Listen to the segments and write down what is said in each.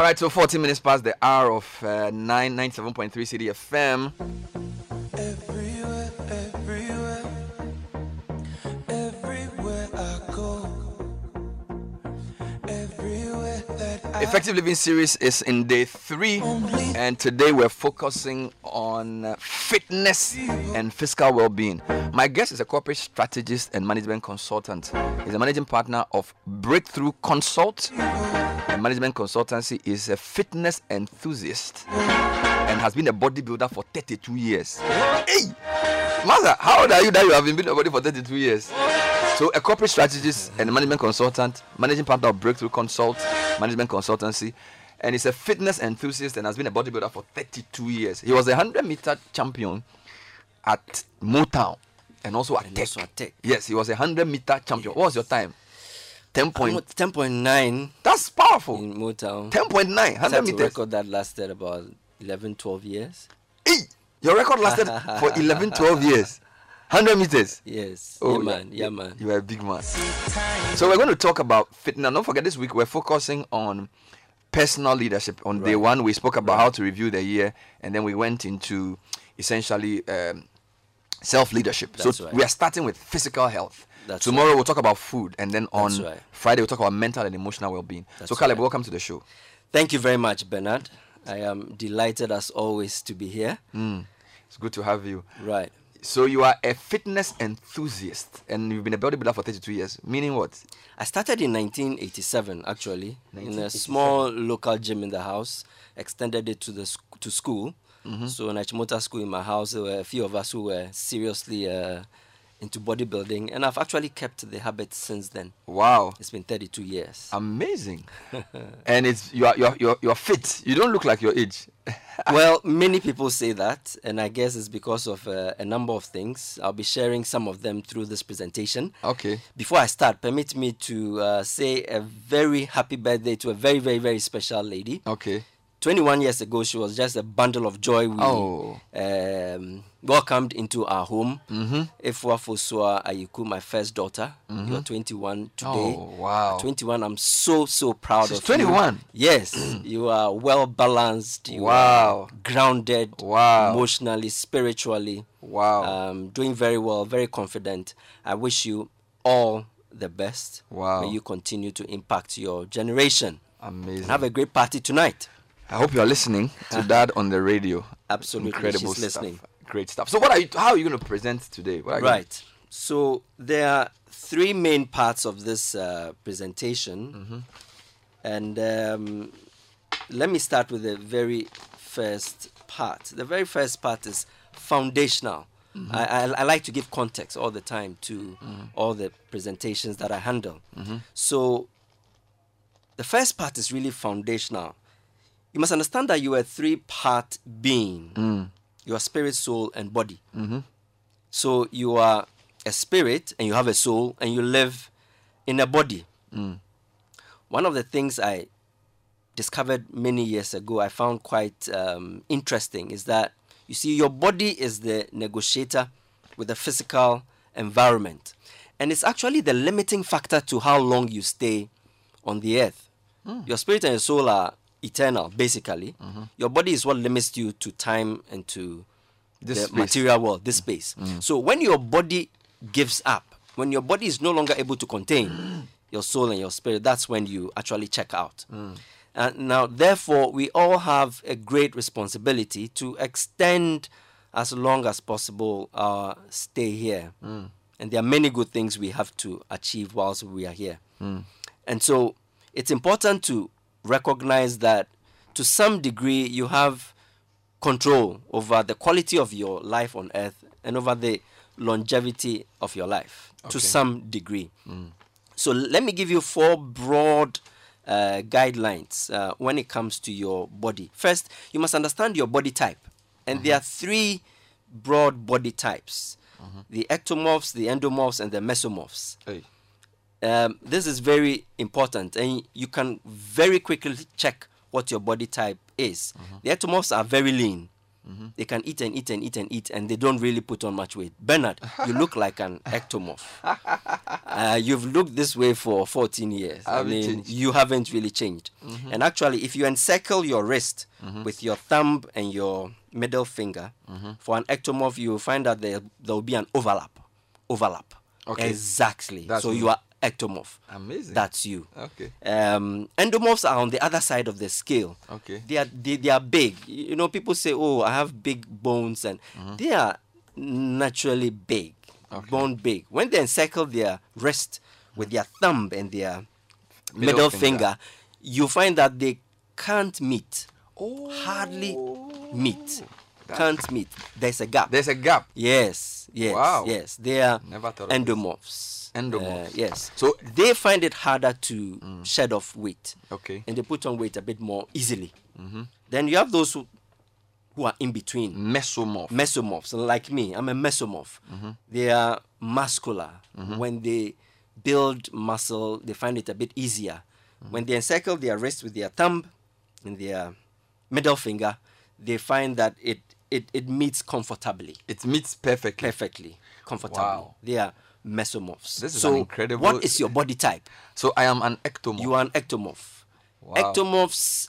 All right, so 40 minutes past the hour of uh, 997.3 Citi FM. Everywhere, everywhere, everywhere go, everywhere that I Effective Living series is in day three, and today we're focusing on fitness and fiscal well being. My guest is a corporate strategist and management consultant. He's a managing partner of Breakthrough Consult. And management consultancy is a fitness enthusiast and has been a bodybuilder for 32 years. Hey! Master, how old are you that you have been building a body for 32 years? So, a corporate strategist and a management consultant, managing partner of Breakthrough Consult, management consultancy, and he's a fitness enthusiast and has been a bodybuilder for 32 years. He was a 100 meter champion at Motown and also at And Tech. also at Tech. Yes, he was a 100 meter champion. What was your time? 10 point. Almost 10.9 That's powerful. in Motown. 10.9, 100 Set a meters. record that lasted about 11, 12 years. Hey, your record lasted for 11, 12 years. 100 meters. Yes. Oh, yeah, man. Yeah, man. You are a big man. So we're going to talk about fitness. Don't forget, this week we're focusing on personal leadership. On day one, we spoke about how to review the year, and then we went into essentially um, self leadership. So right. we are starting with physical health. That's Tomorrow we'll talk about food, and then on right. Friday we'll talk about mental and emotional well-being. So Caleb, right. welcome to the show. Thank you very much, Bernard. I am delighted as always to be here. Mm. It's good to have you. Right. So you are a fitness enthusiast, and you've been a bodybuilder for 32 years. Meaning what? I started in 1987, actually, in a small local gym in the house. Extended it to the to school. Mm-hmm. So in Achimota School in my house, there were a few of us who were seriously uh, into bodybuilding, and I've actually kept the habit since then. Wow. It's been 32 years. Amazing. and it's you are you're, you're you're fit. You don't look like your age. well, many people say that, and I guess it's because of uh, a number of things. I'll be sharing some of them through this presentation. Okay. Before I start, permit me to uh, say a very happy birthday to a very, very, very special lady. Okay. 21 years ago, she was just a bundle of joy. We Oh. um, welcomed into our home. Mm-hmm. Efua Fosua Ayiku, my first daughter. You are 21 today. Oh wow. 21, I'm so, so proud She's of you. 21? Yes, you are well balanced. You Wow. are grounded. Wow. Emotionally, spiritually. Wow. Um, doing very well, very confident. I wish you all the best. Wow. May you continue to impact your generation. Amazing. And have a great party tonight. I hope you are listening to that on the radio. Absolutely, Incredible she's stuff. listening. Great stuff. So what are you how are you going to present today? What are you gonna- Right. So there are three main parts of this uh, presentation, Mm-hmm. and um, let me start with the very first part. The very first part is foundational. Mm-hmm. I, I, I like to give context all the time to Mm-hmm. all the presentations that I handle. So the first part is really foundational. You must understand that you are a three-part being. Mm. You are spirit, soul, and body. Mm-hmm. So you are a spirit and you have a soul and you live in a body. Mm. One of the things I discovered many years ago, I found quite um, interesting, is that you see, your body is the negotiator with the physical environment. And it's actually the limiting factor to how long you stay on the earth. Your spirit and your soul are eternal, basically. Mm-hmm. Your body is what limits you to time and to This the space. material world, this mm. space. Mm. So when your body gives up, when your body is no longer able to contain your soul and your spirit, that's when you actually check out. And now, therefore, we all have a great responsibility to extend as long as possible our stay here. And there are many good things we have to achieve whilst we are here. And so it's important to recognize that to some degree you have control over the quality of your life on earth and over the longevity of your life to some degree. So let me give you four broad uh, guidelines uh, when it comes to your body. First, you must understand your body type. And there are three broad body types the ectomorphs, the endomorphs, and the mesomorphs. Hey. Um, this is very important, and you can very quickly check what your body type is. The ectomorphs are very lean, They can eat and eat and eat and eat, and they don't really put on much weight. Bernard, you look like an ectomorph. Uh, you've looked this way for 14 years. I, haven't mean, changed. you haven't really changed. And actually, if you encircle your wrist Mm-hmm. with your thumb and your middle finger, for an ectomorph, you will find that there there will be an overlap. Overlap. Okay. Exactly. That's so me. you are ectomorph. Amazing. That's you. Okay. Um, endomorphs are on the other side of the scale. Okay. They are they, they are big. You know, people say, "Oh, I have big bones," and they are naturally big, Mm-hmm. Okay. bone big. When they encircle their wrist with their thumb and their Middle middle, finger. finger. you find that they can't meet. Oh. Hardly meet. Can't meet. There's a gap. There's a gap. Yes, yes, Wow. yes. They are Never thought of endomorphs. Endomorphs. Uh, yes. So- they find it harder to mm. shed off weight, Okay. and they put on weight a bit more easily. Mm-hmm. Then you have those who, who are in between, Mesomorph. mesomorphs, like me. I'm a mesomorph. Mm-hmm. They are muscular. Mm-hmm. When they build muscle, they find it a bit easier. When they encircle their wrist with their thumb and their middle finger, they find that it it, it meets comfortably, it meets perfectly. perfectly, comfortably. Wow. They are mesomorphs. This is so incredible- What is your body type? So I am an ectomorph. You are an ectomorph. Wow. Ectomorphs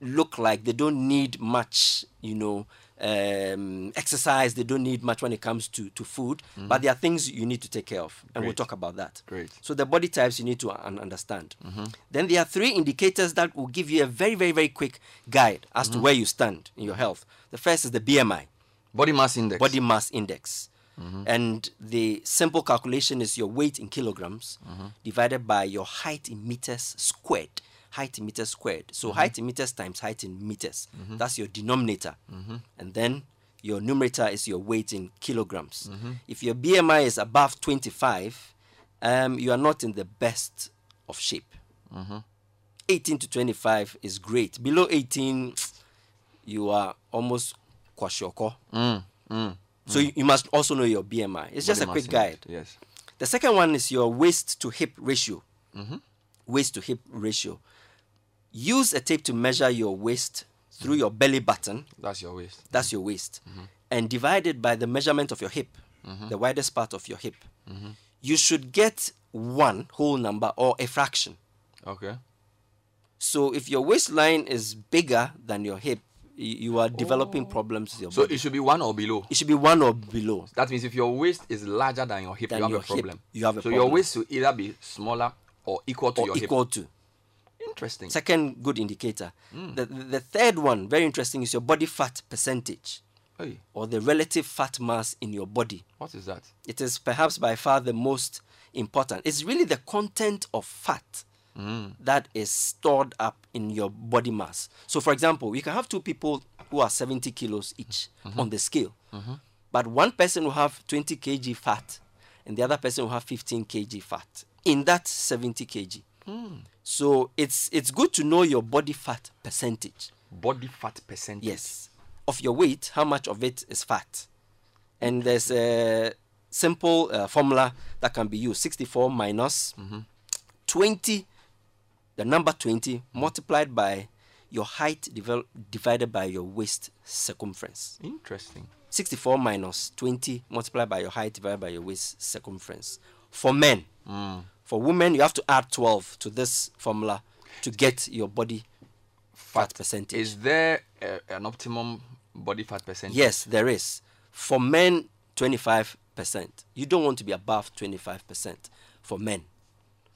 look like they don't need much, you know, um, exercise. They don't need much when it comes to, to food, mm-hmm. but there are things you need to take care of, and we'll talk about that. Great. So the body types you need to un- understand. Mm-hmm. Then there are three indicators that will give you a very, very, very quick guide as to mm-hmm. where you stand in your health. The first is the BMI, Body mass index. body mass index. And the simple calculation is your weight in kilograms divided by your height in meters squared. Height in meters squared. So height in meters times height in meters. That's your denominator. And then your numerator is your weight in kilograms. If your BMI is above 25, um, you are not in the best of shape. 18 to 25 is great. Below 18, you are almost kwashiorkor. Mm, mm. So you, you must also know your BMI. It's just Body a quick guide. Yes. The second one is your waist to hip ratio. Mm-hmm. Waist to hip ratio. Use a tape to measure your waist through your belly button. That's your waist. That's your waist. Mm-hmm. And divide it by the measurement of your hip, the widest part of your hip. Mm-hmm. You should get one whole number or a fraction. Okay. So if your waistline is bigger than your hip, you are developing problems your So body. it should be one or below. it should be one or below. That means if your waist is larger than your hip, Than you have a hip, problem. you have a so your waist should either be smaller or equal to or your equal to. Interesting. Second good indicator. Hmm. The, the third one, very interesting, is your body fat percentage Hey, or the relative fat mass in your body. what is that? It is perhaps by far the most important. It's really the content of fat Mm. that is stored up in your body mass. So, for example, you can have two people who are 70 kilos each Mm-hmm. on the scale, but one person will have 20 kg fat and the other person will have 15 kg fat in that 70 kg. Hmm. So, it's, it's good to know your body fat percentage. Body fat percentage. Yes. Of your weight, how much of it is fat? And there's a simple uh, formula that can be used 64 minus 20, the number 20 multiplied by your height divel- divided by your waist circumference. Interesting. 64 minus 20 multiplied by your height divided by your waist circumference. For men, Mm. For women, you have to add 12 to this formula to get your body fat percentage. Is there a, an optimum body fat percentage? Yes, there is. For men, 25%. You don't want to be above 25% for men.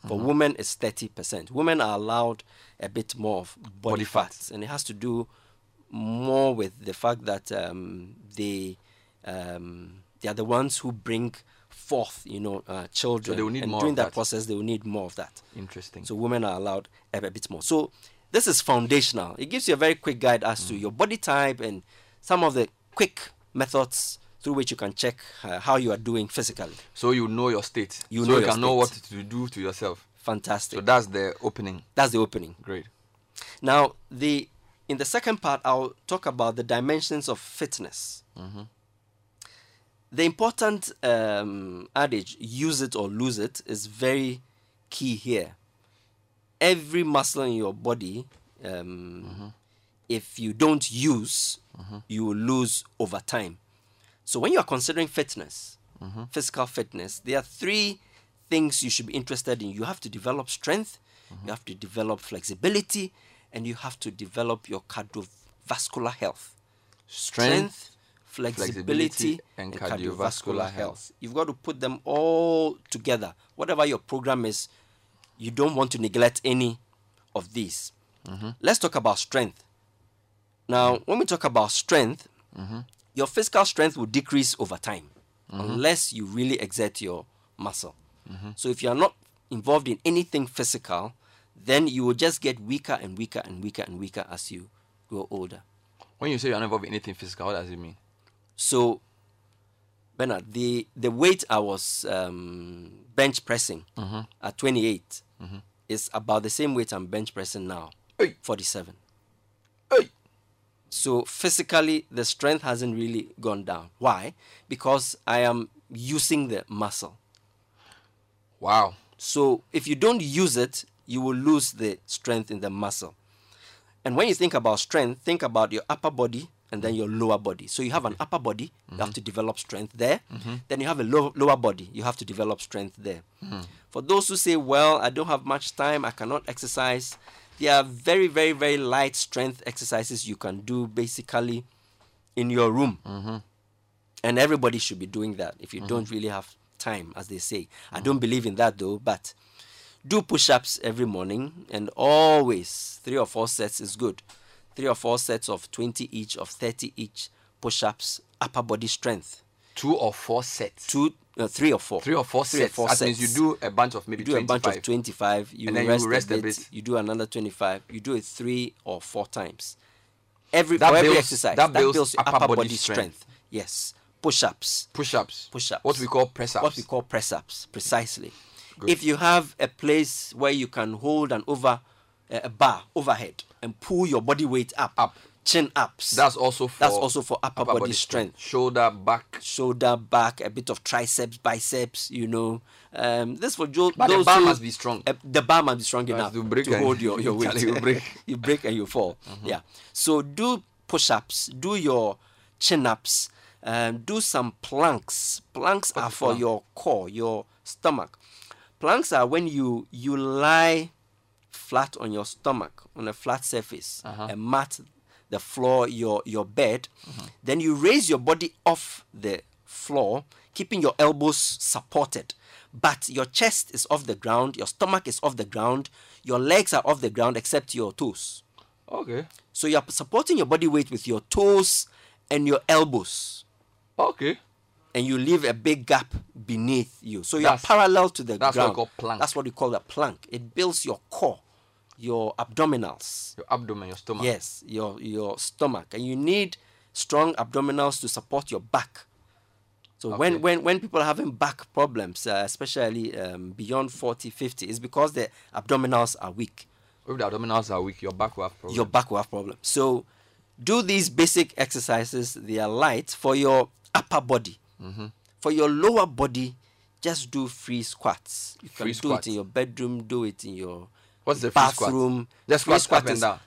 For Mm-hmm. women, it's 30%. Women are allowed a bit more of body, Body fat. fat, and it has to do more with the fact that um, they um, they are the ones who bring forth, you know, uh, children. they will need and more during that, that. process, they will need more of that. Interesting. So women are allowed a bit more. So this is foundational. It gives you a very quick guide as Mm. to your body type and some of the quick methods through which you can check uh, how you are doing physically. So you know your state. You so know you can know what to do to yourself. Fantastic. So that's the opening. That's the opening. Great. Now, the in the second part, I'll talk about the dimensions of fitness. The important um, adage, use it or lose it, is very key here. Every muscle in your body um, if you don't use, you will lose over time. So when you are considering fitness, physical fitness, there are three things you should be interested in. You have to develop strength, you have to develop flexibility, and you have to develop your cardiovascular health. Strength, flexibility, flexibility, and and, cardiovascular cardiovascular health. You've got to put them all together. Whatever your program is, you don't want to neglect any of these. Mm-hmm. Let's talk about strength. Now, when we talk about strength, Mm-hmm. your physical strength will decrease over time Mm-hmm. unless you really exert your muscle. So, if you are not involved in anything physical, then you will just get weaker and weaker and weaker and weaker as you grow older. When you say you're not involved in anything physical, what does it mean? So, Bernard, the the weight I was um, bench pressing at 28 is about the same weight I'm bench pressing now, Hey. 47. Hey. So physically, the strength hasn't really gone down. Why? Because I am using the muscle. Wow. So if you don't use it, you will lose the strength in the muscle. And when you think about strength, think about your upper body and then your lower body. So you have an upper body, you have mm-hmm. to develop strength there. Mm-hmm. Then you have a low, lower body, you have to develop strength there. Mm-hmm. For those who say, well, I don't have much time, I cannot exercise, there are very, very, very light strength exercises you can do basically in your room. And everybody should be doing that if you don't really have time, as they say. I don't believe in that though, but do push ups every morning and always three or four sets is good. Three or four sets of 20 each, of 30 each push ups, upper body strength. Two or four sets. Two, three or four. Three or four Three or sets. four that means you do a bunch of maybe You do a bunch of 25, you, And then you rest, rest a a, bit, bit. you do another 25, you do it three or four times. Every, That for every exercise, that that, builds builds, upper upper, body body, strength. strength. Yes. Push ups. Push-ups. Push-ups. What we call press-ups. What we call press ups, precisely. If you have a place where you can hold an over a bar overhead and pull your body weight up, Up. chin ups. That's also for that's also for upper, body, strength. Shoulder, back. Shoulder, back, a bit of triceps, biceps. You know, um, this for jo- But the bar who- must be strong. uh, the bar must be strong enough to break to hold your, your weight. You break. you break and you fall. Yeah. So do push-ups, do your chin-ups, um, do some planks. Planks are for plank? your core, your stomach. Planks are when you you lie flat on your stomach on a flat surface uh-huh. and mat the floor your your bed mm-hmm. then you raise your body off the floor keeping your elbows supported but your chest is off the ground your stomach is off the ground your legs are off the ground except your toes Okay. so you're supporting your body weight with your toes and your elbows Okay. and you leave a big gap beneath you. So you're That's- parallel to the that's what we ground. call plank. That's what we call a plank. It builds your core, your abdominals. Your abdomen, your stomach. Yes, your your stomach, and you need strong abdominals to support your back. So Okay. when, when when people are having back problems, uh, especially um, beyond 40, 50, it's because the abdominals are weak. If the abdominals are weak, your back will have problems. Your back will have problems. So do these basic exercises. They are light for your upper body. Mm-hmm. For your lower body, just do free squats. You can Free do squats. it in your bedroom. Do it in your What's the squat? bathroom. Just squat up and is, down.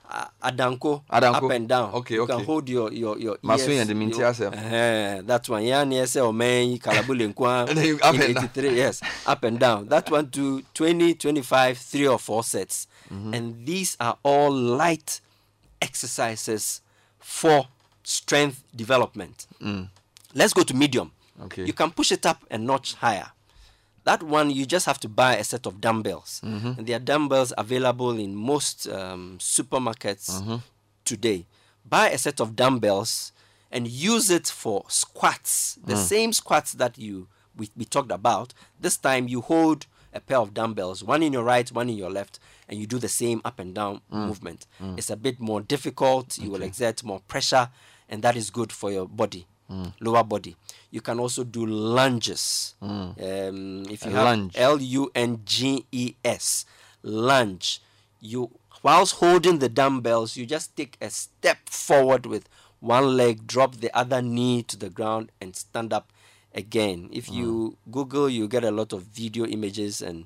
adanko, Adanko. up and down. Okay, you okay. can hold your your your ears, yɛ de me nti your- asɛm. Eh, that one. Yeah, near say oh man, kalabule nkwa. And then you up and down. 83, yes, up and down. That one to 20, 25, three or four sets. Mm-hmm. And these are all light exercises for strength development. Let's go to medium. Mm. Okay. You can push it up a notch higher. That one, you just have to buy a set of dumbbells. Mm-hmm. And there are dumbbells available in most um, supermarkets Mm-hmm. today. Buy a set of dumbbells and use it for squats. The Mm. same squats that you we, we talked about. This time you hold a pair of dumbbells, one in your right, one in your left, and you do the same up and down Mm. movement. It's a bit more difficult. You will exert more pressure, and that is good for your body, Mm. lower body. You can also do lunges. Um, if you A have lunge. L U N G E S, lunge. You whilst holding the dumbbells, you just take a step forward with one leg, drop the other knee to the ground, and stand up again. If you Google, you get a lot of video images and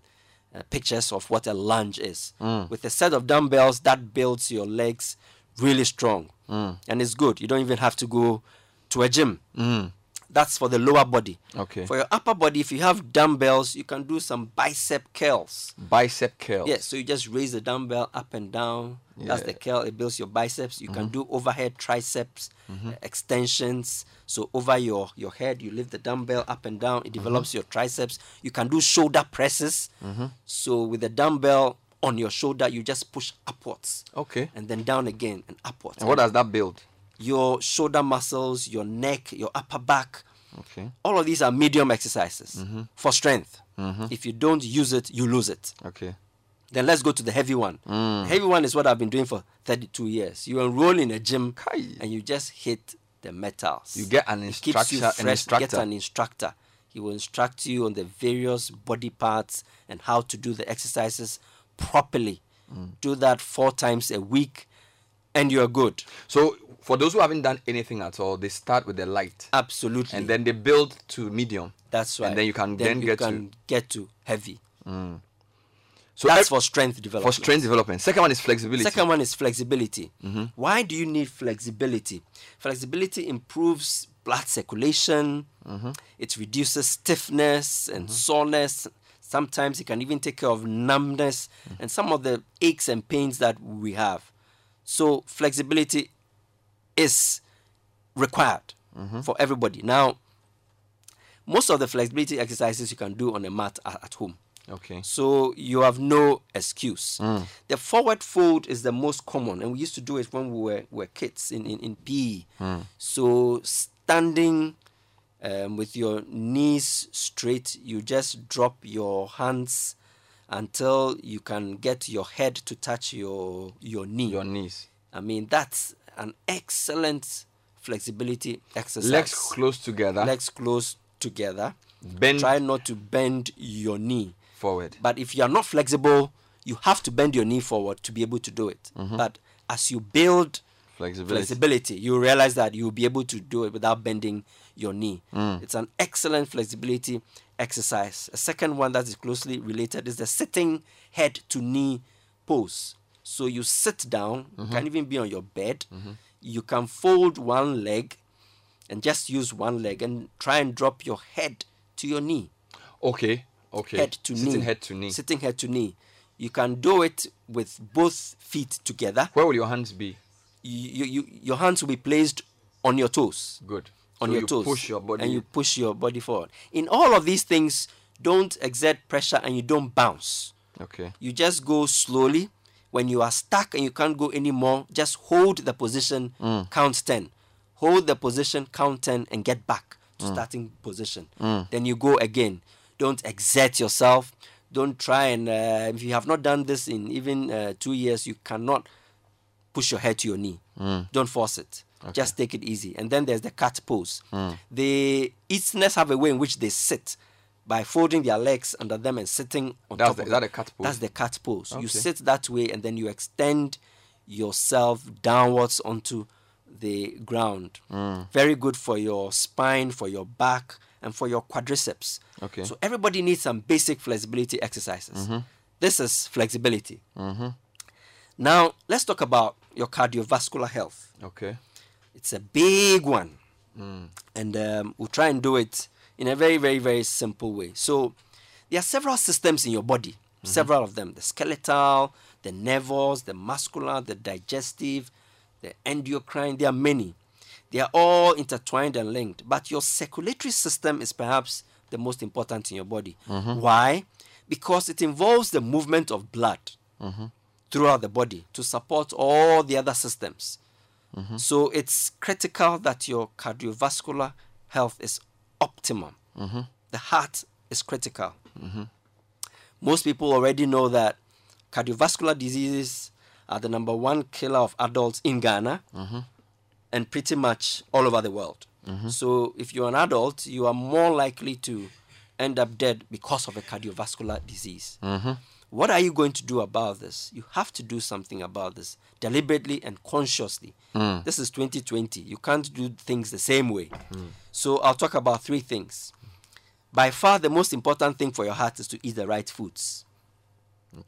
uh, pictures of what a lunge is. With a set of dumbbells, that builds your legs really strong. And it's good. You don't even have to go to a gym. Mm. That's for the lower body. Okay. For your upper body, if you have dumbbells, you can do some bicep curls. Bicep curls. Yes, so you just raise the dumbbell up and down. That's the curl. It builds your biceps. You can mm-hmm. do overhead triceps mm-hmm. uh, extensions. So over your your head, you lift the dumbbell up and down. It mm-hmm. develops your triceps. You can do shoulder presses. So with the dumbbell on your shoulder, you just push upwards Okay. and then down again and upwards. And what does that build? Your shoulder muscles, your neck, your upper back. Okay. All of these are medium exercises mm-hmm. for strength. Mm-hmm. If you don't use it, you lose it. Okay. Then let's go to the heavy one. The heavy one is what I've been doing for 32 years. You enroll in a gym Kai. and you just hit the metals. You get an It keeps you instructor- an. Get an instructor. He will instruct you on the various body parts and how to do the exercises properly. Mm. Do that four times a week, and you're good. So for those who haven't done anything at all, they start with the light, Absolutely. and then they build to medium. That's right. And then you can then you get can to get to heavy. Mm. so That's for strength development. for strength development. Second one is flexibility. Second one is flexibility. Mm-hmm. Why do you need flexibility? Flexibility improves blood circulation. Mm-hmm. It reduces stiffness and mm-hmm. soreness. Sometimes it can even take care of numbness mm. and some of the aches and pains that we have. So flexibility is required for everybody. Now, most of the flexibility exercises you can do on a mat a- at home. Okay. So you have no excuse. The forward fold is the most common, and we used to do it when we were, were kids in, in, in PE. So standing um, with your knees straight, you just drop your hands until you can get your head to touch your your knee. Your knees. I mean, that's an excellent flexibility exercise. Legs close together. Legs close together. Bend Try not to bend your knee. forward. But if you are not flexible, you have to bend your knee forward to be able to do it. Mm-hmm. But as you build Flexibility. flexibility, you realize that you'll be able to do it without bending your knee. Mm. It's an excellent flexibility exercise. A second one that is closely related is the sitting head to knee pose. So you sit down, you mm-hmm. can even be on your bed. Mm-hmm. You can fold one leg and just use one leg and try and drop your head to your knee Okay. Okay. head to Sitting knee. head to knee. Sitting head to knee. You can do it with both feet together. Where will your hands be? You, you, you, your hands will be placed on your toes. Good. On So your you toes. push your body. And you push your body forward. In all of these things, don't exert pressure and you don't bounce. Okay. You just go slowly. When you are stuck and you can't go anymore, just hold the position, Mm. count 10. Hold the position, count 10, and get back to Mm. starting position. Then you go again. Don't exert yourself. Don't try and, uh, if you have not done this in even uh, two years, you cannot push your head to your knee. Mm. Don't force it. Just take it easy. And then there's the cat pose. Mm. The Easterners have a way in which they sit by folding their legs under them and sitting on That's top the- of that cat pose? That's the cat pose. You sit that way and then you extend yourself downwards onto the ground. Mm. Very good for your spine, for your back, and for your quadriceps. Okay. So everybody needs some basic flexibility exercises. Mm-hmm. This is flexibility. Now let's talk about your cardiovascular health. Okay. It's a big one. Mm. And um, we'll try and do it in a very, very, very simple way. So, there are several systems in your body, mm-hmm. several of them the skeletal, the nervous, the muscular, the digestive, the endocrine. There are many. They are all intertwined and linked. But your circulatory system is perhaps the most important in your body. Mm-hmm. Why? Because it involves the movement of blood mm-hmm. throughout the body to support all the other systems. Mm-hmm. So it's critical that your cardiovascular health is optimum. Mm-hmm. The heart is critical. Mm-hmm. Most people already know that cardiovascular diseases are the number one killer of adults in Ghana and pretty much all over the world. So if you're an adult, you are more likely to end up dead because of a cardiovascular disease. What are you going to do about this? You have to do something about this deliberately and consciously. Hmm. This is 2020. You can't do things the same way. Hmm. So I'll talk about three things. By far, the most important thing for your heart is to eat the right foods.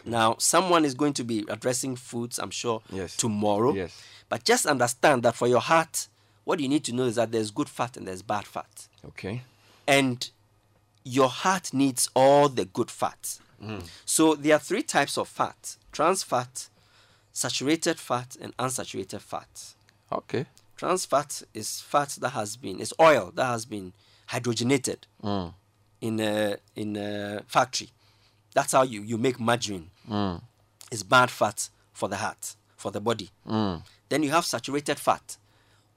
Now, someone is going to be addressing foods, I'm sure, Yes. tomorrow. Yes. But just understand that for your heart, what you need to know is that there's good fat and there's bad fat. Okay. And your heart needs all the good fats. So there are three types of fat trans fat, saturated fat, and unsaturated fat. Okay. Trans fat is fat that has been, it's oil that has been hydrogenated Mm. in a, in a factory. That's how you, you make margarine. Mm. It's bad fat for the heart, for the body. Mm. Then you have saturated fat.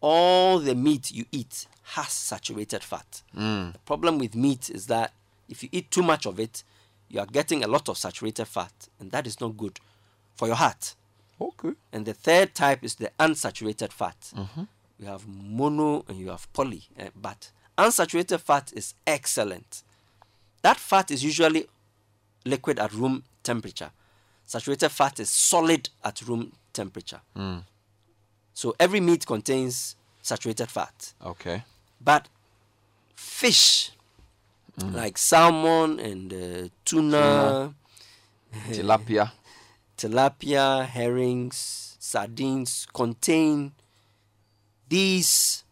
All the meat you eat has saturated fat. Mm. The problem with meat is that if you eat too much of it, you are getting a lot of saturated fat, and that is not good for your heart. Okay. And the third type is the unsaturated fat. You have mono and you have poly. eh, but unsaturated fat is excellent. That fat is usually liquid at room temperature. Saturated fat is solid at room temperature. Mm. So every meat contains saturated fat. Okay. But fish, like salmon and uh, tuna, Tilapia. tilapia, herrings, sardines contain these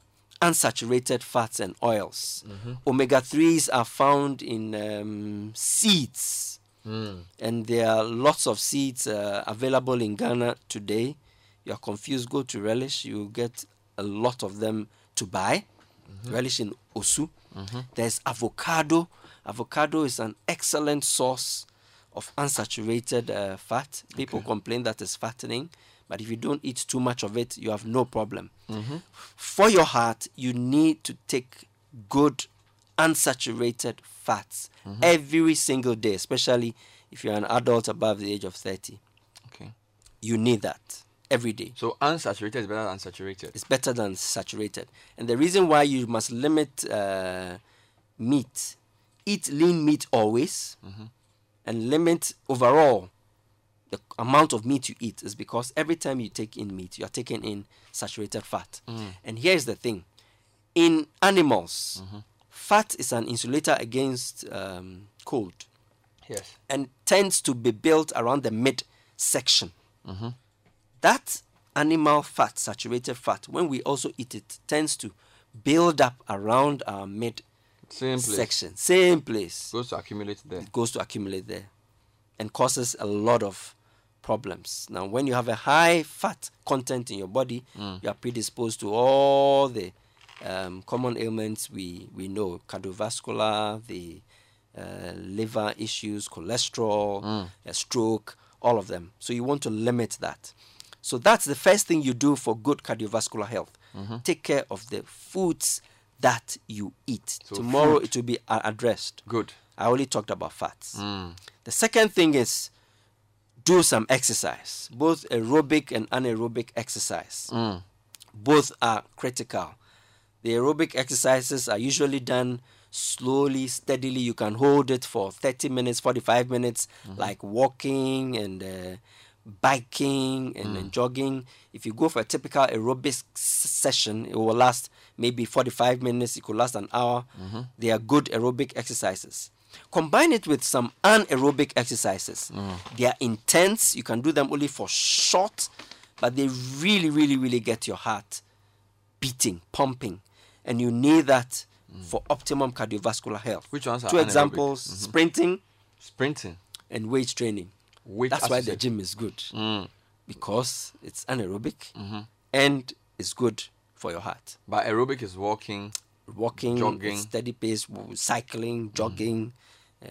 unsaturated fats and oils. Omega 3s are found in um, seeds, Mm. and there are lots of seeds uh, available in Ghana today. You are confused, go to Relish, you get a lot of them to buy. Mm-hmm. Relish in Osu. Mm-hmm. There's avocado. Avocado is an excellent source of unsaturated uh, fat. People complain that it's fattening, but if you don't eat too much of it, you have no problem. Mm-hmm. For your heart, you need to take good unsaturated fats every single day, especially if you're an adult above the age of 30. Okay. You need that every day. So unsaturated is better than saturated. It's better than saturated. And the reason why you must limit uh, meat, eat lean meat always, and limit overall the amount of meat you eat is because every time you take in meat, you are taking in saturated fat. And here's the thing in animals, fat is an insulator against um, cold Yes. and tends to be built around the mid section. That animal fat, saturated fat, when we also eat it, tends to build up around our mid Same place. section. Same place. Goes to accumulate there. It goes to accumulate there and causes a lot of problems. Now, when you have a high fat content in your body, you are predisposed to all the um, common ailments we, we know cardiovascular, the uh, liver issues, cholesterol, a stroke, all of them. So, you want to limit that. So, that's the first thing you do for good cardiovascular health. Take care of the foods that you eat. So Tomorrow food. it will be uh, addressed. Good. I only talked about fats. Mm. The second thing is do some exercise, both aerobic and anaerobic exercise. Mm. Both are critical. The aerobic exercises are usually done slowly, steadily. You can hold it for 30 minutes, 45 minutes, like walking and uh, biking and, and mm. jogging. If you go for a typical aerobic session, it will last maybe 45 minutes, it could last an hour. Mm-hmm. They are good aerobic exercises. Combine it with some anaerobic exercises. Mm. They are intense, you can do them only for short, but they really, really, really get your heart beating, pumping, and you need that mm. for optimum cardiovascular health. Which ones are Two examples: mm-hmm. sprinting Sprinting. and weight training. Weight That's why the gym is good Mm. because it's anaerobic Mm-hmm. and it's good for your heart. But aerobic is walking. Walking, Jogging. steady pace, cycling, jogging, uh,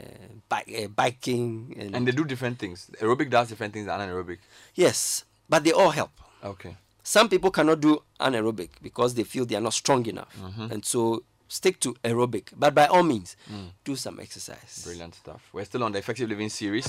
bi- uh, biking, and, And they do different things. Aerobic does different things than anaerobic. yes, but they all help. Okay. Some people cannot do anaerobic because they feel they are not strong enough, Mm-hmm. and so stick to aerobic. But by all means, Mm. do some exercise. Brilliant stuff. We're still on the Effective Living series.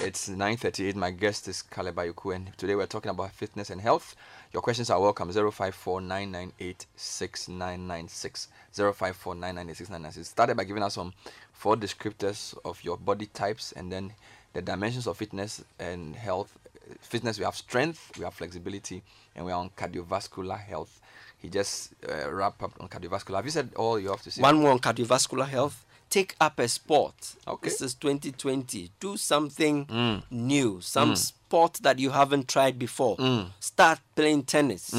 It's 9.38. My guest is Caleb Ayuku, and today we're talking about fitness and health. Your questions are welcome. 054 998 6996. 054 998 6996. Started by giving us some four descriptors of your body types and then the dimensions of fitness and health. Fitness, we have strength, we have flexibility, and we are on cardiovascular health. He just uh, wrapped up on cardiovascular. Have you said all you have to say? One more on cardiovascular health. take up a sport. Okay. This is 2020. Do something Mm. new, some sport that you haven't tried before. Mm. Start playing tennis.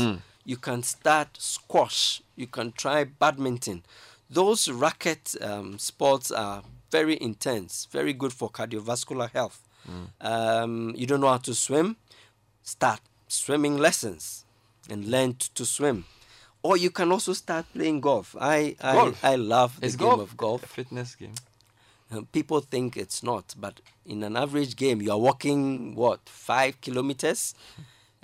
You can start squash. You can try badminton. Those racket um, sports are very intense, very good for cardiovascular health. Um, you don't know how to swim? Start swimming lessons and learn to swim. Or you can also start playing golf. I I, Golf? I love the Is game golf of a golf. fitness game? Uh, People think it's not, but in an average game, you are walking what five kilometers.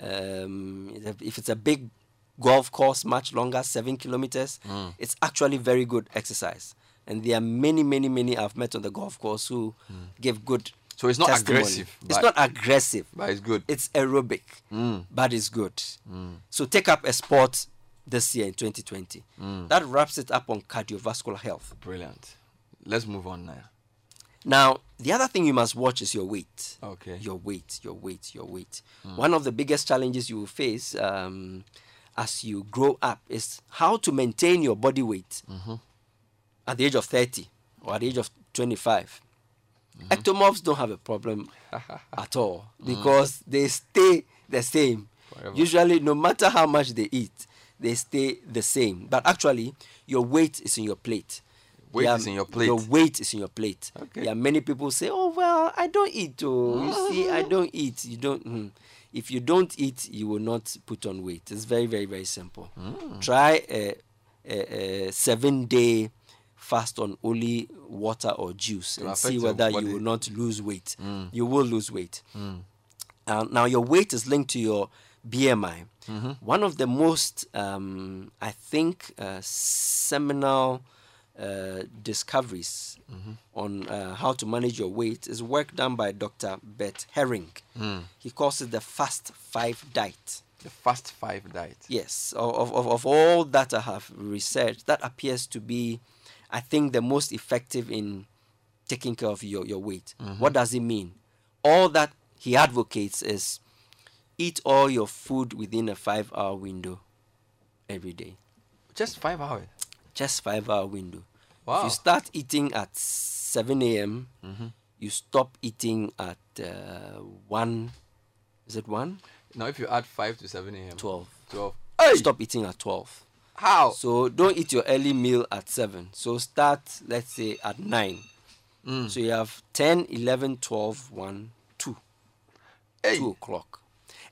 Um, if- it's a big golf course, much longer, seven kilometers. It's actually very good exercise, and there are many, many, many I've met on the golf course who give good. So it's not testimony. aggressive, It's not aggressive. But it's good. It's aerobic, Mm. but it's good. So take up a sport this year in 2020. Mm. That wraps it up on cardiovascular health. Brilliant. Let's move on now. Now, the other thing you must watch is your weight. Okay. Your weight, your weight, your weight. Mm. One of the biggest challenges you will face um, as you grow up is how to maintain your body weight mm-hmm. at the age of 30 or at the age of 25. Mm-hmm. Ectomorphs don't have a problem at all mm. because they stay the same. Forever. Usually, no matter how much they eat, they stay the same. But actually, your weight is in your plate. Weight There is are- in your plate. Your weight is in your plate. Okay. There are many people say, "Oh well, I don't eat. Oh, you see, I don't eat. You don't." mm." If you don't eat, you will not put on weight. It's very, very, very simple. Mm. Try a, a, a seven-day fast on only water or juice and see whether you will not lose weight. Mm. You will lose weight. Mm. Uh, now, your weight is linked to your BMI. Mm-hmm. One of the most, um, I think, uh, seminal uh, discoveries Mm-hmm. on uh, how to manage your weight is work done by Dr. Bert Herring. Mm. He calls it the Fast Five Diet. The fast five diet. Yes, of, of, of all that I have researched, that appears to be, I think, the most effective in taking care of your, your weight. What does it mean? All that he advocates is eat all your food within a five hour window every day. Just five hours. Just five hour window. If Wow. you start eating at 7 a.m., Mm-hmm. you stop eating at uh, 1, is it 1? Now, if you add five to seven a.m. 12. 12. Hey! Stop eating at 12. How? So don't eat your early meal at 7. So start, let's say, at 9. Mm. So you have 10, 11, 12, 1, 2. Hey! 2 o'clock.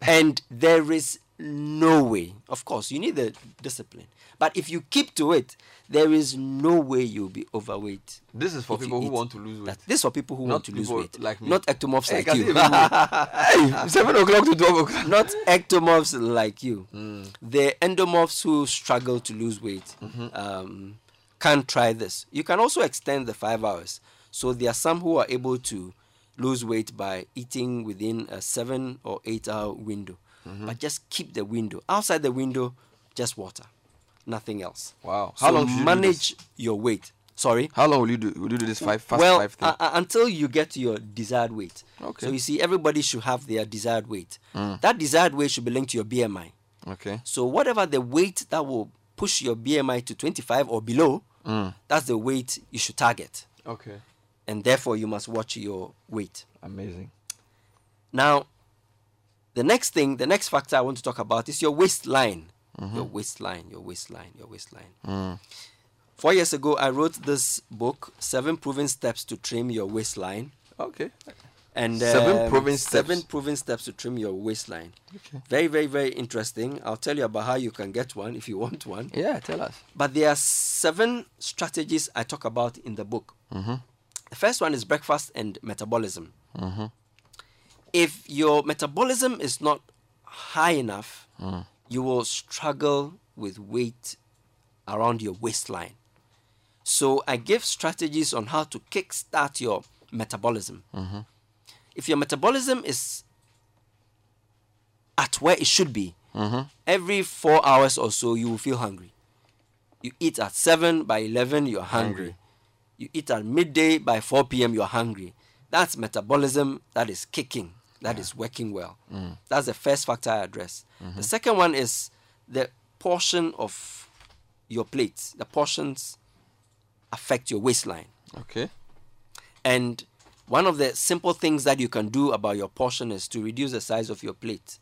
And there is no way, of course, you need the discipline. But if you keep to it, there is no way you'll be overweight. This is for people who want to lose weight. That- this is for people who Not want to lose weight. like me. Not ectomorphs Hey, like you. hey, seven o'clock to twelve o'clock. not ectomorphs like you. Mm. The endomorphs who struggle to lose weight Mm-hmm. um, can try this. You can also extend the five hours. So there are some who are able to lose weight by eating within a seven or eight hour window. Mm-hmm. But just keep the window. Outside the window, just water, nothing else. Wow. So How long should you manage your weight. Sorry. How long will you do? Will you do this five fast well, five thing? uh, uh, until you get to your desired weight. Okay. So you see, everybody should have their desired weight. Mm. That desired weight should be linked to your BMI. okay. So whatever the weight that will push your BMI to 25 or below, Mm. that's the weight you should target. Okay. And therefore, you must watch your weight. Amazing. Now, the next thing, the next factor I want to talk about is your waistline. Mm-hmm. Your waistline, your waistline, your waistline. Mm. Four years ago, I wrote this book, Seven Proven Steps to Trim Your Waistline. Okay. And Seven um, proven seven steps. proven steps to trim your waistline. Okay. Very, very, very interesting. I'll tell you about how you can get one if you want one. Yeah. Tell us. But there are seven strategies I talk about in the book. Mm-hmm. The first one is breakfast and metabolism. Mm-hmm. If your metabolism is not high enough, Mm. you will struggle with weight around your waistline. So I give strategies on how to kickstart your metabolism. Mm-hmm. If your metabolism is at where it should be, Mm-hmm. every four hours or so you will feel hungry. You eat at seven, by eleven you're hungry. Hungry. You eat at midday, by four p.m. you're hungry. That's metabolism that is kicking, that is working well. Mm. That's the first factor I address. Mm-hmm. The second one is the portion of your plate. The portions affect your waistline. Okay. And one of the simple things that you can do about your portion is to reduce the size of your plate.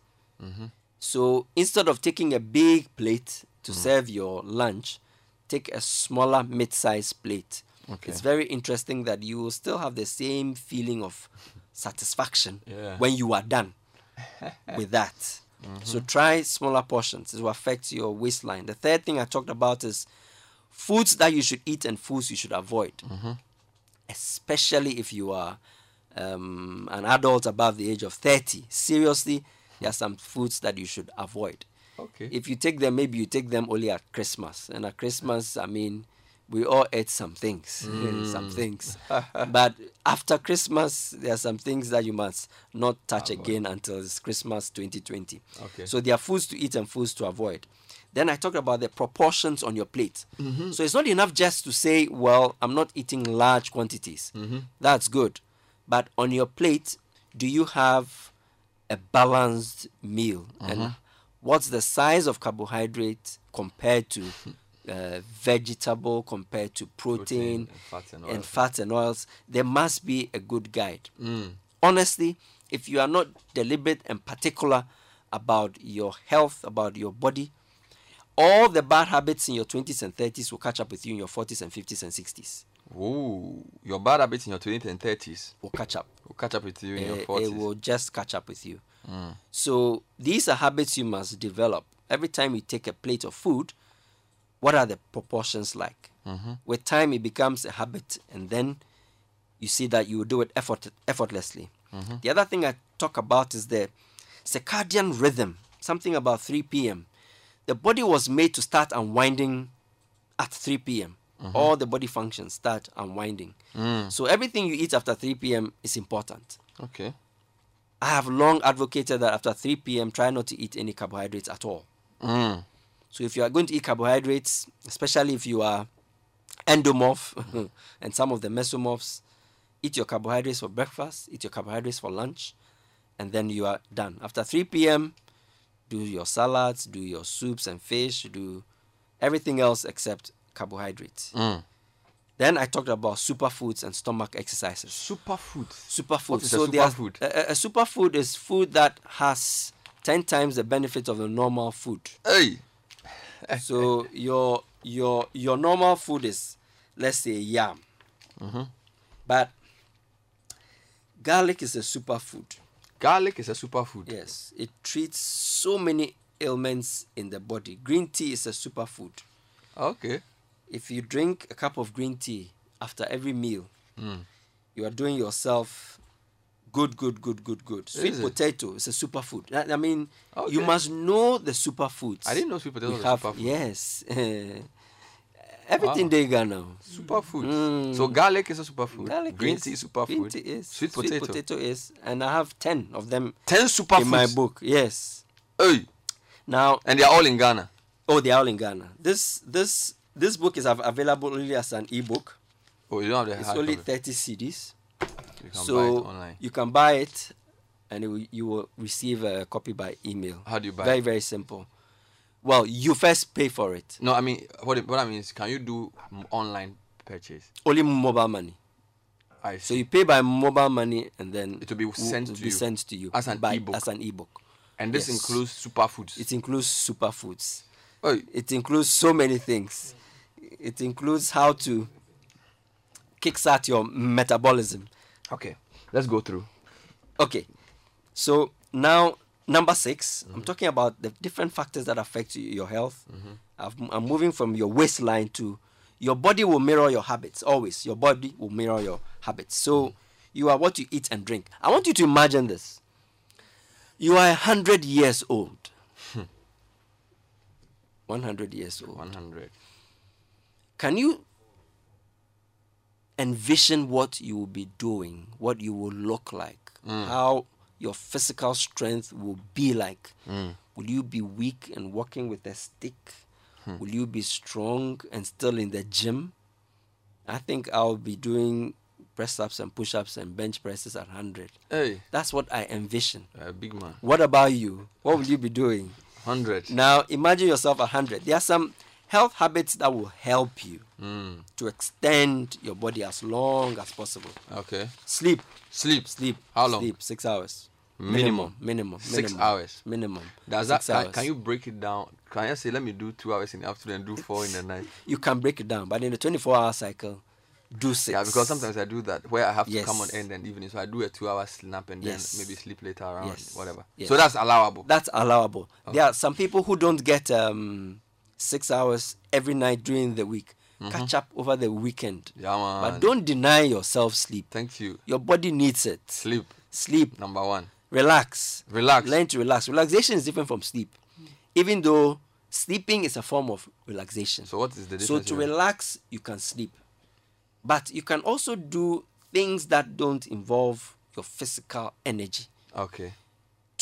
So instead of taking a big plate to serve your lunch, take a smaller mid-sized plate. Okay. It's very interesting that you will still have the same feeling of satisfaction Yeah. when you are done with that. So try smaller portions. It will affect your waistline. The third thing I talked about is foods that you should eat and foods you should avoid especially if you are um, an adult above the age of 30. Seriously, there are some foods that you should avoid. Okay. If you take them, maybe you take them only at Christmas. And at Christmas, I mean, we all ate some things, some mm. things. but after Christmas, there are some things that you must not touch again until it's Christmas 2020. Okay. So there are foods to eat and foods to avoid. Then I talked about the proportions on your plate. Mm-hmm. So it's not enough just to say, well, I'm not eating large quantities. Mm-hmm. That's good. But on your plate, do you have a balanced meal? And uh-huh. what's the size of carbohydrate compared to uh, vegetable, compared to protein, Protein and fats and and oils. fats and oils? There must be a good guide honestly, if you are not deliberate and particular about your health, about your body, all the bad habits in your 20s and 30s will catch up with you in your 40s and 50s and 60s. Ooh, your bad habits in your 20s and 30s Will catch up. will catch up with you in your Eh, 40s. it will just catch up with you. So these are habits you must develop. Every time you take a plate of food, what are the proportions like? Mm-hmm. With time, it becomes a habit, and then you see that you do it effort, effortlessly. Mm-hmm. The other thing I talk about is the circadian rhythm, something about 3 p.m. The body was made to start unwinding at 3 p.m. Mm-hmm. All the body functions start unwinding. Mm. So everything you eat after 3 p.m. is important. Okay. I have long advocated that after 3 p.m., try not to eat any carbohydrates at all. Mm. So if you are going to eat carbohydrates, especially if you are endomorph and some of the mesomorphs, eat your carbohydrates for breakfast, eat your carbohydrates for lunch, and then you are done. After 3 p.m., do your salads, do your soups and fish, do everything else except carbohydrates. Mm. Then I talked about superfoods and stomach exercises. Superfood. Superfood. What is a so there's- superfood? A, a- a superfood is food that has 10 times the benefit of a normal food. Hey. So your your your normal food is let's say yam. Mm-hmm. But garlic is a superfood. Garlic is a superfood. Yes, it treats so many ailments in the body. Green tea is a superfood. Okay. If you drink a cup of green tea after every meal, Mm. you are doing yourself good, good, good, good, good. Sweet Is potato is a superfood. I, I mean, you must know the superfoods. I didn't know sweet potato we was a have. superfood. Yes, everything Wow. they got now. Superfood. Mm. So garlic is a superfood. Garlic Green is, tea is superfood. Green tea is. Sweet potato. potato is, and I have ten of them Ten superfoods. in my book. Yes. Hey. Now, And they are all in Ghana. oh, they are all in Ghana. This this this book is av- available only as an ebook. Oh, you don't have the It's only copy. thirty cedis. You so buy it online. you can buy it and it will, you will receive a copy by email How do you buy very it? very simple well you first pay for it No, I mean what what I mean is can you do m- online purchase? only mobile money I see. so you pay by mobile money and then It will be sent will to be you sent to you as an by, ebook. as an ebook and this yes. includes superfoods. it includes superfoods Hey. it includes so many things it includes how to kickstart your metabolism Okay. Let's go through. Okay, so now number 6 i I'm mm-hmm. talking about the different factors that affect your health. Mm-hmm. I've- I'm moving from your waistline to your body will mirror your habits always. Your body will mirror your habits. So mm-hmm. you are what you eat and drink. I want you to imagine this. You are hmm. hundred years old. One hundred years old. 100. Can you envision what you will be doing, what you will look like, mm. how your physical strength will be like? Mm. Will you be weak and walking with a stick? Hmm. Will you be strong and still in the gym? I think I'll be doing press ups and push ups and bench presses at 100. Hey, That's what I envision. a big man. What about you? What will you be doing? 100. Now imagine yourself a hundred. There are some health habits that will help you Mm. to extend your body as long as possible. Okay. Sleep, Sleep. sleep. How long? Sleep six hours. Minimum. minimum, Six minimum, hours. minimum. Does that Six can, hours. can you break it down? Can I say let me do two hours in the afternoon and do four in the night? You can break it down, but in a 24-hour cycle, do six. Yeah, because sometimes I do that where I have to come on end and evening, so I do a two-hour nap and then maybe sleep later around Yes. whatever. Yes. So that's allowable. that's allowable. There are some people who don't get um, six hours every night during the week. Catch up over the weekend. Mm-hmm. yeah, man. But don't deny yourself sleep. Thank you. Your body needs it. Sleep Sleep. number one. Relax. Relax. Learn to relax. Relaxation is different from sleep. Even though sleeping is a form of relaxation. So what is the difference? So to here? relax, you can sleep. But you can also do things that don't involve your physical energy okay.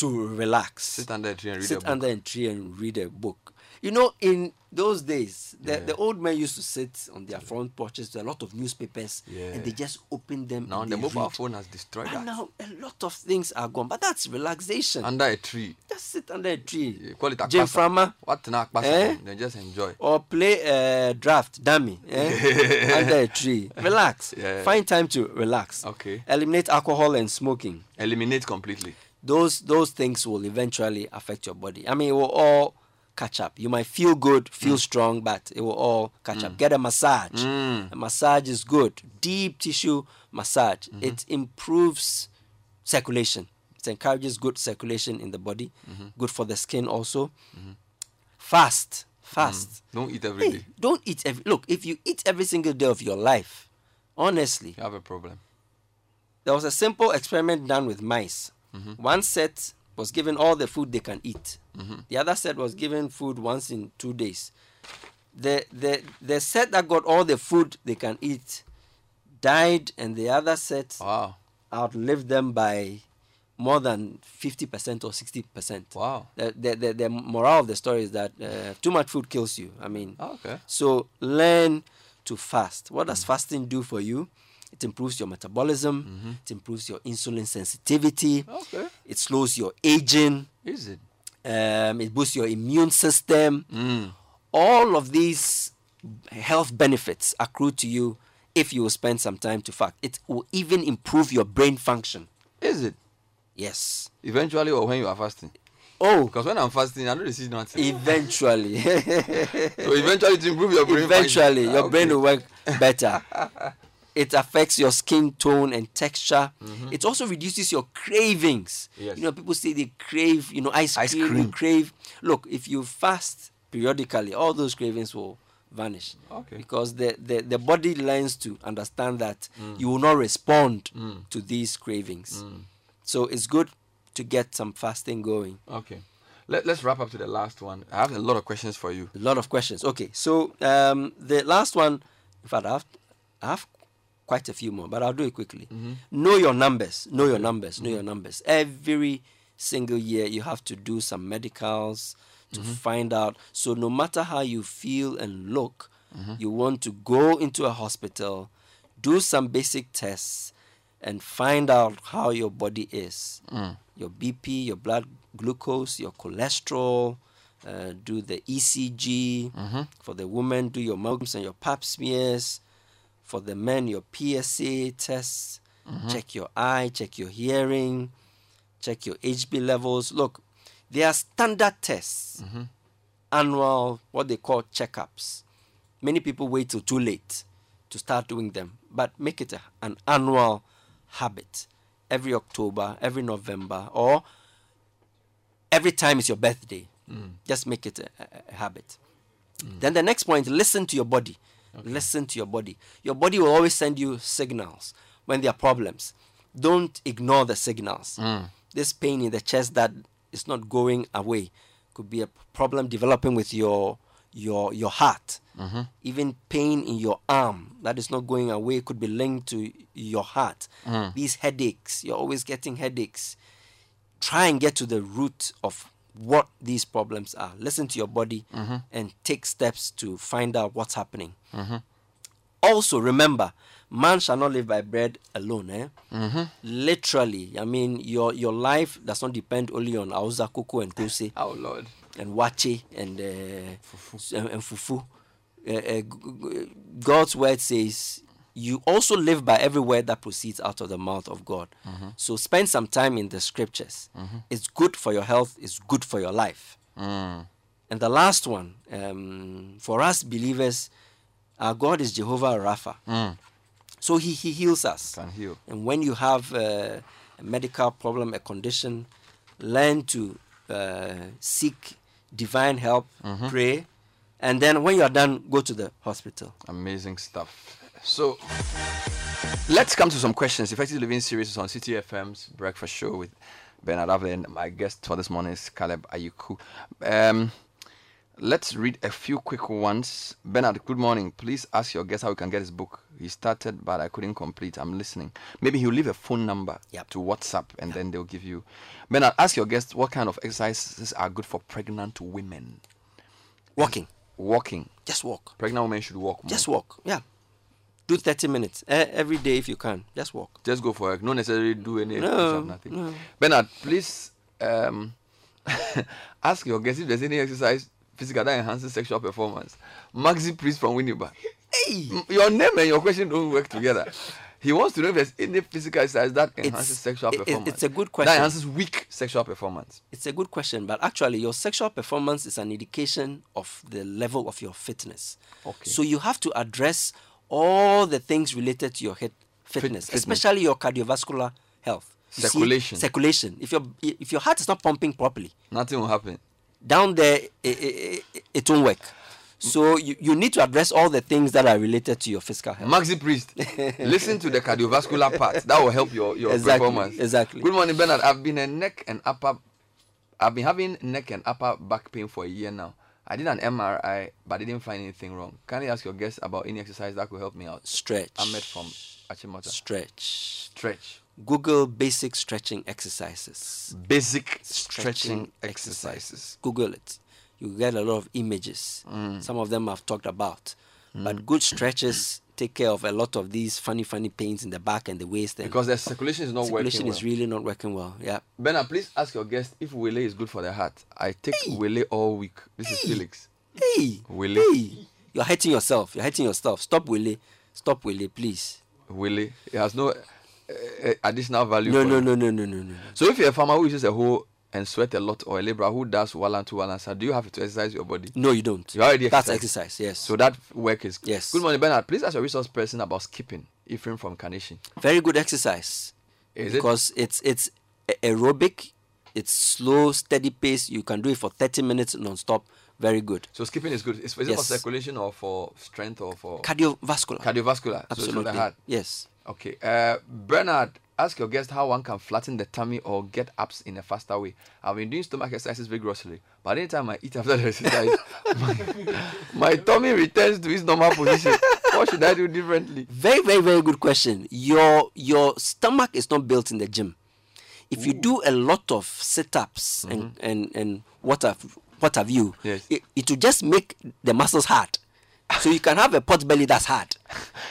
To relax. Sit under a tree and read a sit book. under a tree and read a book. You know, in those days, the, Yeah. the old men used to sit on their front porches with a lot of newspapers Yeah. and they just open them. Now the mobile read. phone has destroyed And that. now a lot of things are gone, but that's relaxation. Under a tree. just sit under a tree. You call it a Jim. Frama, What na kpasa? Eh? Then just enjoy. or play a draft dummy eh? under a tree. Relax. Find time to relax. Okay. Eliminate alcohol and smoking. Eliminate completely. Those those things will eventually affect your body. I mean, it will all catch up. You might feel good, feel mm. strong, but it will all catch up. Mm. Get a massage. Mm. A massage is good. Deep tissue massage. Mm-hmm. It improves circulation. It encourages good circulation in the body. Mm-hmm. Good for the skin also. Mm-hmm. Fast. Fast. Mm. Don't eat every day. Hey, don't eat every look, if you eat every single day of your life, honestly, You have a problem. there was a simple experiment done with mice. One set was given all the food they can eat. The other set was given food once in two days. The, the, the set that got all the food they can eat died, and the other set Wow. outlived them by more than 50% or 60%. Wow. The, the, the, the moral of the story is that uh, too much food kills you. I mean, Oh, okay. so learn to fast. What does fasting do for you? It improves your metabolism. It improves your insulin sensitivity. Okay. It slows your aging. Is it? Um, it boosts your immune system. Mm. All of these health benefits accrue to you if you will spend some time to fast. It will even improve your brain function. Is it? Yes. Eventually or when you are fasting? Oh, Because when I'm fasting, I don't see nothing. eventually. so eventually to improve your brain eventually function. your Ah, brain will work better it affects your skin tone and texture it also reduces your cravings Mm-hmm. Yes. you know people say they crave you know ice, Ice cream, cream. Crave look if you fast periodically all those cravings will vanish Okay. because the, the the body learns to understand that Mm. you will not respond to these cravings Mm. so it's good to get some fasting going Okay. Let, let's wrap up to the last one. I have a lot of questions for you. A lot of questions. Okay, so um, the last one, in fact, I have, I have quite a few more, but I'll do it quickly. Mm-hmm. Know your numbers. Know your numbers. Know mm-hmm. your numbers. Every single year, you have to do some medicals to mm-hmm. find out. So, no matter how you feel and look, you want to go into a hospital, do some basic tests, and find out how your body is mm. your BP, your blood glucose, your cholesterol, uh, do the ECG. For the women, do your mammograms and your pap smears. For the men, your PSA tests. Mm-hmm. Check your eye, check your hearing, check your HB levels. Look, they are standard tests, mm-hmm. annual, what they call checkups. Many people wait till too late to start doing them, but make it a, an annual habit every October, every November, or every time it's your birthday. Mm. Just make it a, a- a habit. Mm. Then the next point listen to your body. Listen to your body. Your body will always send you signals when there are problems. Don't ignore the signals. Mm. This pain in the chest that is not going away could be a problem developing with your your your heart. Mm-hmm. Even pain in your arm that is not going away could be linked to your heart. Mm. These headaches, you're always getting headaches. Try and get to the root of what these problems are. Listen to your body and take steps to find out what's happening. Also, remember, man shall not live by bread alone. Eh? Literally, I mean, your your life does not depend only on auza, cocoa, and kose. Oh, Lord. and waakye and uh, s- and, and fufu. Uh, uh, God's word says you also live by every word that proceeds out of the mouth of God. So spend some time in the scriptures. It's good for your health. It's good for your life. Mm. And the last one, um, for us believers, our God is Jehovah Rapha. Mm. So he, he heals us. Can heal. And when you have uh, a medical problem, a condition, learn to uh, seek divine help, Mm-hmm. pray, and then when you are done, go to the hospital. Amazing stuff. So let's come to some questions. Effective Living series is on Citi FM's breakfast show with Bernard Avle. My guest for this morning is Caleb Ayuku. Um, let's read a few quick ones. Bernard, good morning. Please ask your guest how we can get his book. He started, but I couldn't complete. I'm listening. Maybe he'll leave a phone number Yep. to WhatsApp, and then they'll give you. Bernard, ask your guest what kind of exercises are good for pregnant women. Walking. Walking. Just walk. Pregnant women should walk. More. Just walk. Yeah. Do 30 minutes eh, every day if you can. Just walk. Just go for it. No necessarily do any No, nothing. no. Bernard, please um, ask your guest if there's any exercise physical that enhances sexual performance. Maxi Priest from Winneba. Hey! Your name and your question don't work together. He wants to know if there's any physical exercise that enhances sexual it- it- performance. it's a good question. That enhances weak sexual performance. It's a good question, but actually, your sexual performance is an indication of the level of your fitness. Okay. So you have to address all the things related to your head fitness, especially your cardiovascular health. You see, Circulation. circulation. If your if your heart is not pumping properly, Nothing will happen. down there it, it, it, it won't work. So you, you need to address all the things that are related to your physical health. Maxi Priest, listen to the cardiovascular part. That will help your, your Exactly, performance. exactly. Good morning, Bernard. I've been a neck and upper. I've been having neck and upper back pain for a year now. I did an MRI, but I didn't find anything wrong. Can you ask your guest about any exercise that could help me out? Stretch. Ahmed from Achimota. Stretch. Stretch. Google basic stretching exercises. Basic stretching stretching exercises. Google it. You get a lot of images. Mm. Some of them I've talked about. But good stretches take care of a lot of these funny, funny pains in the back and the waist. And Because the circulation is not circulation working. is well. really not working well. Yeah. Bernard, please ask your guest if Wele is good for the heart. I take Wele all week. This is Felix. Hey, Willy. hey, you're hurting yourself. You're hurting yourself. Stop, Willie. Stop, Willie, please. Wele. It has no uh, additional value. No, no, no, no, no, no, no. So if you're a farmer who uses a hoe and sweat a lot, or a laborer who does one and two one and so, do you have to exercise your body? No, you don't. You already exercise. That's exercise. Yes. So that work is Yes. Good morning, Bernard. Please ask your resource person about skipping. Ephraim from Carnation. very good exercise Is it? because it's it's aerobic it's slow steady pace you can do it for 30 minutes non-stop very good So skipping is good. Is, is it for circulation or for strength or for cardiovascular cardiovascular? So absolutely heart. yes Okay. Uh, Bernard, ask your guest how one can flatten the tummy or get abs in a faster way. I've been doing stomach exercises vigorously, but anytime I eat after the exercise, my, my tummy returns to its normal position. What should I do differently? very very very good question your your stomach is not built in the gym if you do a lot of sit-ups and and and what have what have you Mm-hmm. Yes. it, it will just make the muscles hard so you can have a pot belly that's hard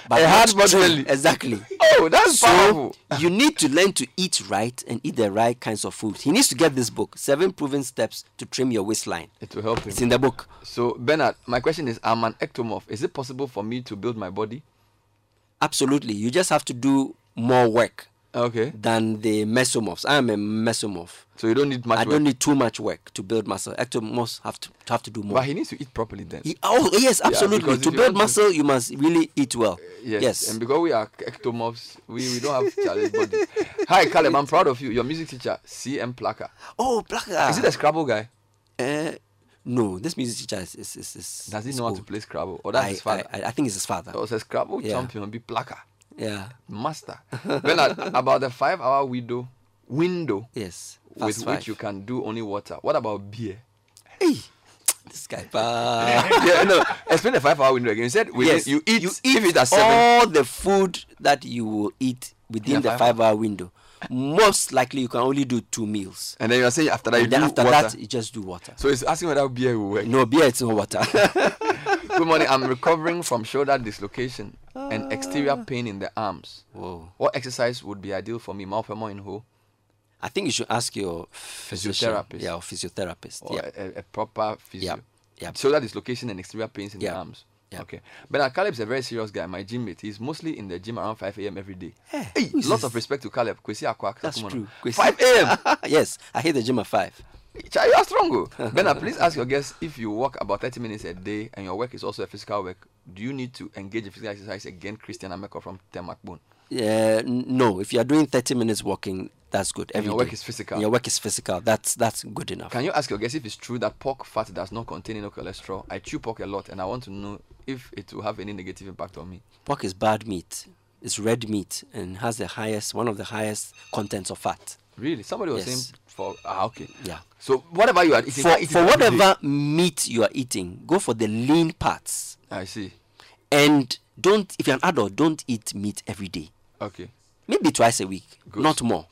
but A hard pot belly. exactly Oh, that's so powerful. you need to learn to eat right and eat the right kinds of food. He needs to get this book, Seven Proven Steps to Trim Your Waistline. It will help him. It's in the book. So, Bernard, my question is I'm an ectomorph. Is it possible for me to build my body? Absolutely. You just have to do more work Okay. than the mesomorphs. I am a mesomorph. So you don't need much I work. don't need too much work to build muscle. Ectomorphs have to have to do more. But he needs to eat properly then. He- oh yes, absolutely. because to build want to- muscle, you must really eat well. Yes. yes. And because we are ectomorphs, we, we don't have challenge body. Hi, Caleb. I'm proud of you. Your music teacher, CM Plaka. oh, Plaka. Is it a Scrabble guy? Uh, no, this music teacher is is is. is Does he know how to play Scrabble? Or that's I, his father? I, I, think it's his father. Or a Scrabble Yeah. champion, be Plaka. Yeah. Master. Bernard, about the five hour window, window Yes. with Fast which you can do only water. What about beer? Hey, this guy. yeah, no. Explain the five hour window again. You said yes, you eat, you if it at seven. all the food that you will eat within In a the five five-hour window. Most likely, you can only do two meals. And then you're saying after that you then after water. that, you just do water. so it's asking whether beer will work. No beer, it's not water. Good morning. I'm recovering from shoulder dislocation and exterior pain in the arms. Whoa. What exercise would be ideal for me? Malpemo in who? I think you should ask your physician. Physiotherapist. Yeah, or physiotherapist. or yeah. a, a proper physio. Yeah. yep. So that dislocation and exterior pains in the arms. yep. Okay. But Caleb is a very serious guy, my gym mate. He's mostly in the gym around 5 a.m. every day. Eh, hey, lots of respect to Caleb. Kwesi Akwak. That's true. 5 a.m. yes, I hit the gym at five. Chai, you are strong. oh. Bernard, please ask your guests if you walk about 30 minutes a day and your work is also a physical work, do you need to engage in physical exercise again? Christian Ameko from Temakbun. Yeah, no. If you are doing 30 minutes walking, that's good. Every your work is physical. And your work is physical. That's that's good enough. Can you ask your guests if it's true that pork fat does not contain any cholesterol? I chew pork a lot and I want to know if it will have any negative impact on me. Pork is bad meat. It's red meat and has the highest, one of the highest contents of fat. Really? Somebody was Yes. saying for ah okay. Yeah. So whatever you are eating, For, for whatever meat you are eating, go for the lean parts. I see. And don't, if you're an adult, don't eat meat every day. Okay. Maybe twice a week, Good. not more.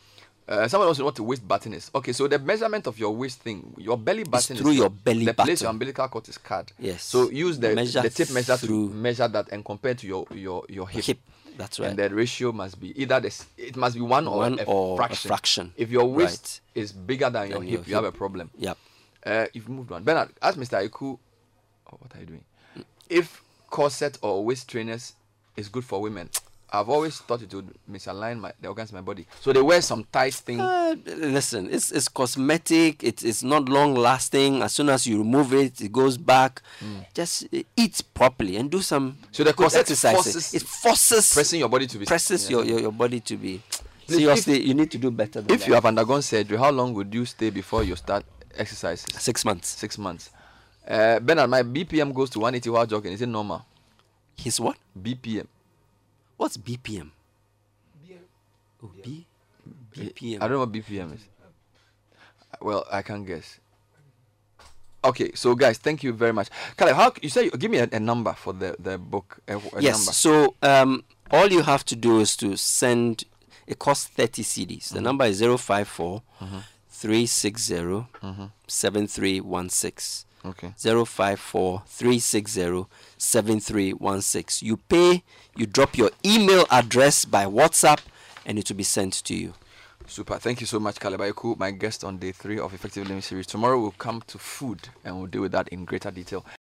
Uh, someone also what the waist button is. Okay, so the measurement of your waist thing, your belly button through is your belly the place your umbilical cord is cut. Yes. So use the Measure the tape measure to measure that and compare to your your your hip. Hip. That's right. And the ratio must be either this it must be one or, a, or a fraction. fraction. If your waist Right. is bigger than your hip, your you have a problem. Yep. Uh, you've moved on. Bernard, ask Mr. Iku. Oh, what are you doing? If corset or waist trainers is good for women. I've always thought it would misalign my, the organs of my body. So they wear some tight thing. Uh, listen, it's it's cosmetic. It's it's not long lasting. As soon as you remove it, it goes back. Just uh, eat properly and do some. So the corset exercises. forces- it forces pressing your body to be presses yeah. your, your your body to be. If- Seriously, you need to do better. Than If that. you have undergone surgery, how long would you stay before you start exercises? six months, Six months. Uh, Bernard, my BPM goes to 180 while jogging. Is it normal? his what? BPM. What's BPM? Oh, B BPM. I don't know what BPM is. Well, I can guess. Okay, so guys, thank you very much. Caleb, how you say give me a, a number for the the book? A, a yes. number. So um, all you have to do is to send. It costs thirty cedis. Mm-hmm. The number is zero five four three six zero Mm-hmm. seven three one six. Okay. 054 You pay, you drop your email address by WhatsApp, and it will be sent to you. Super. Thank you so much, Caleb Ayeku, my guest on day three of Effective Living series. Tomorrow we'll come to food and we'll deal with that in greater detail.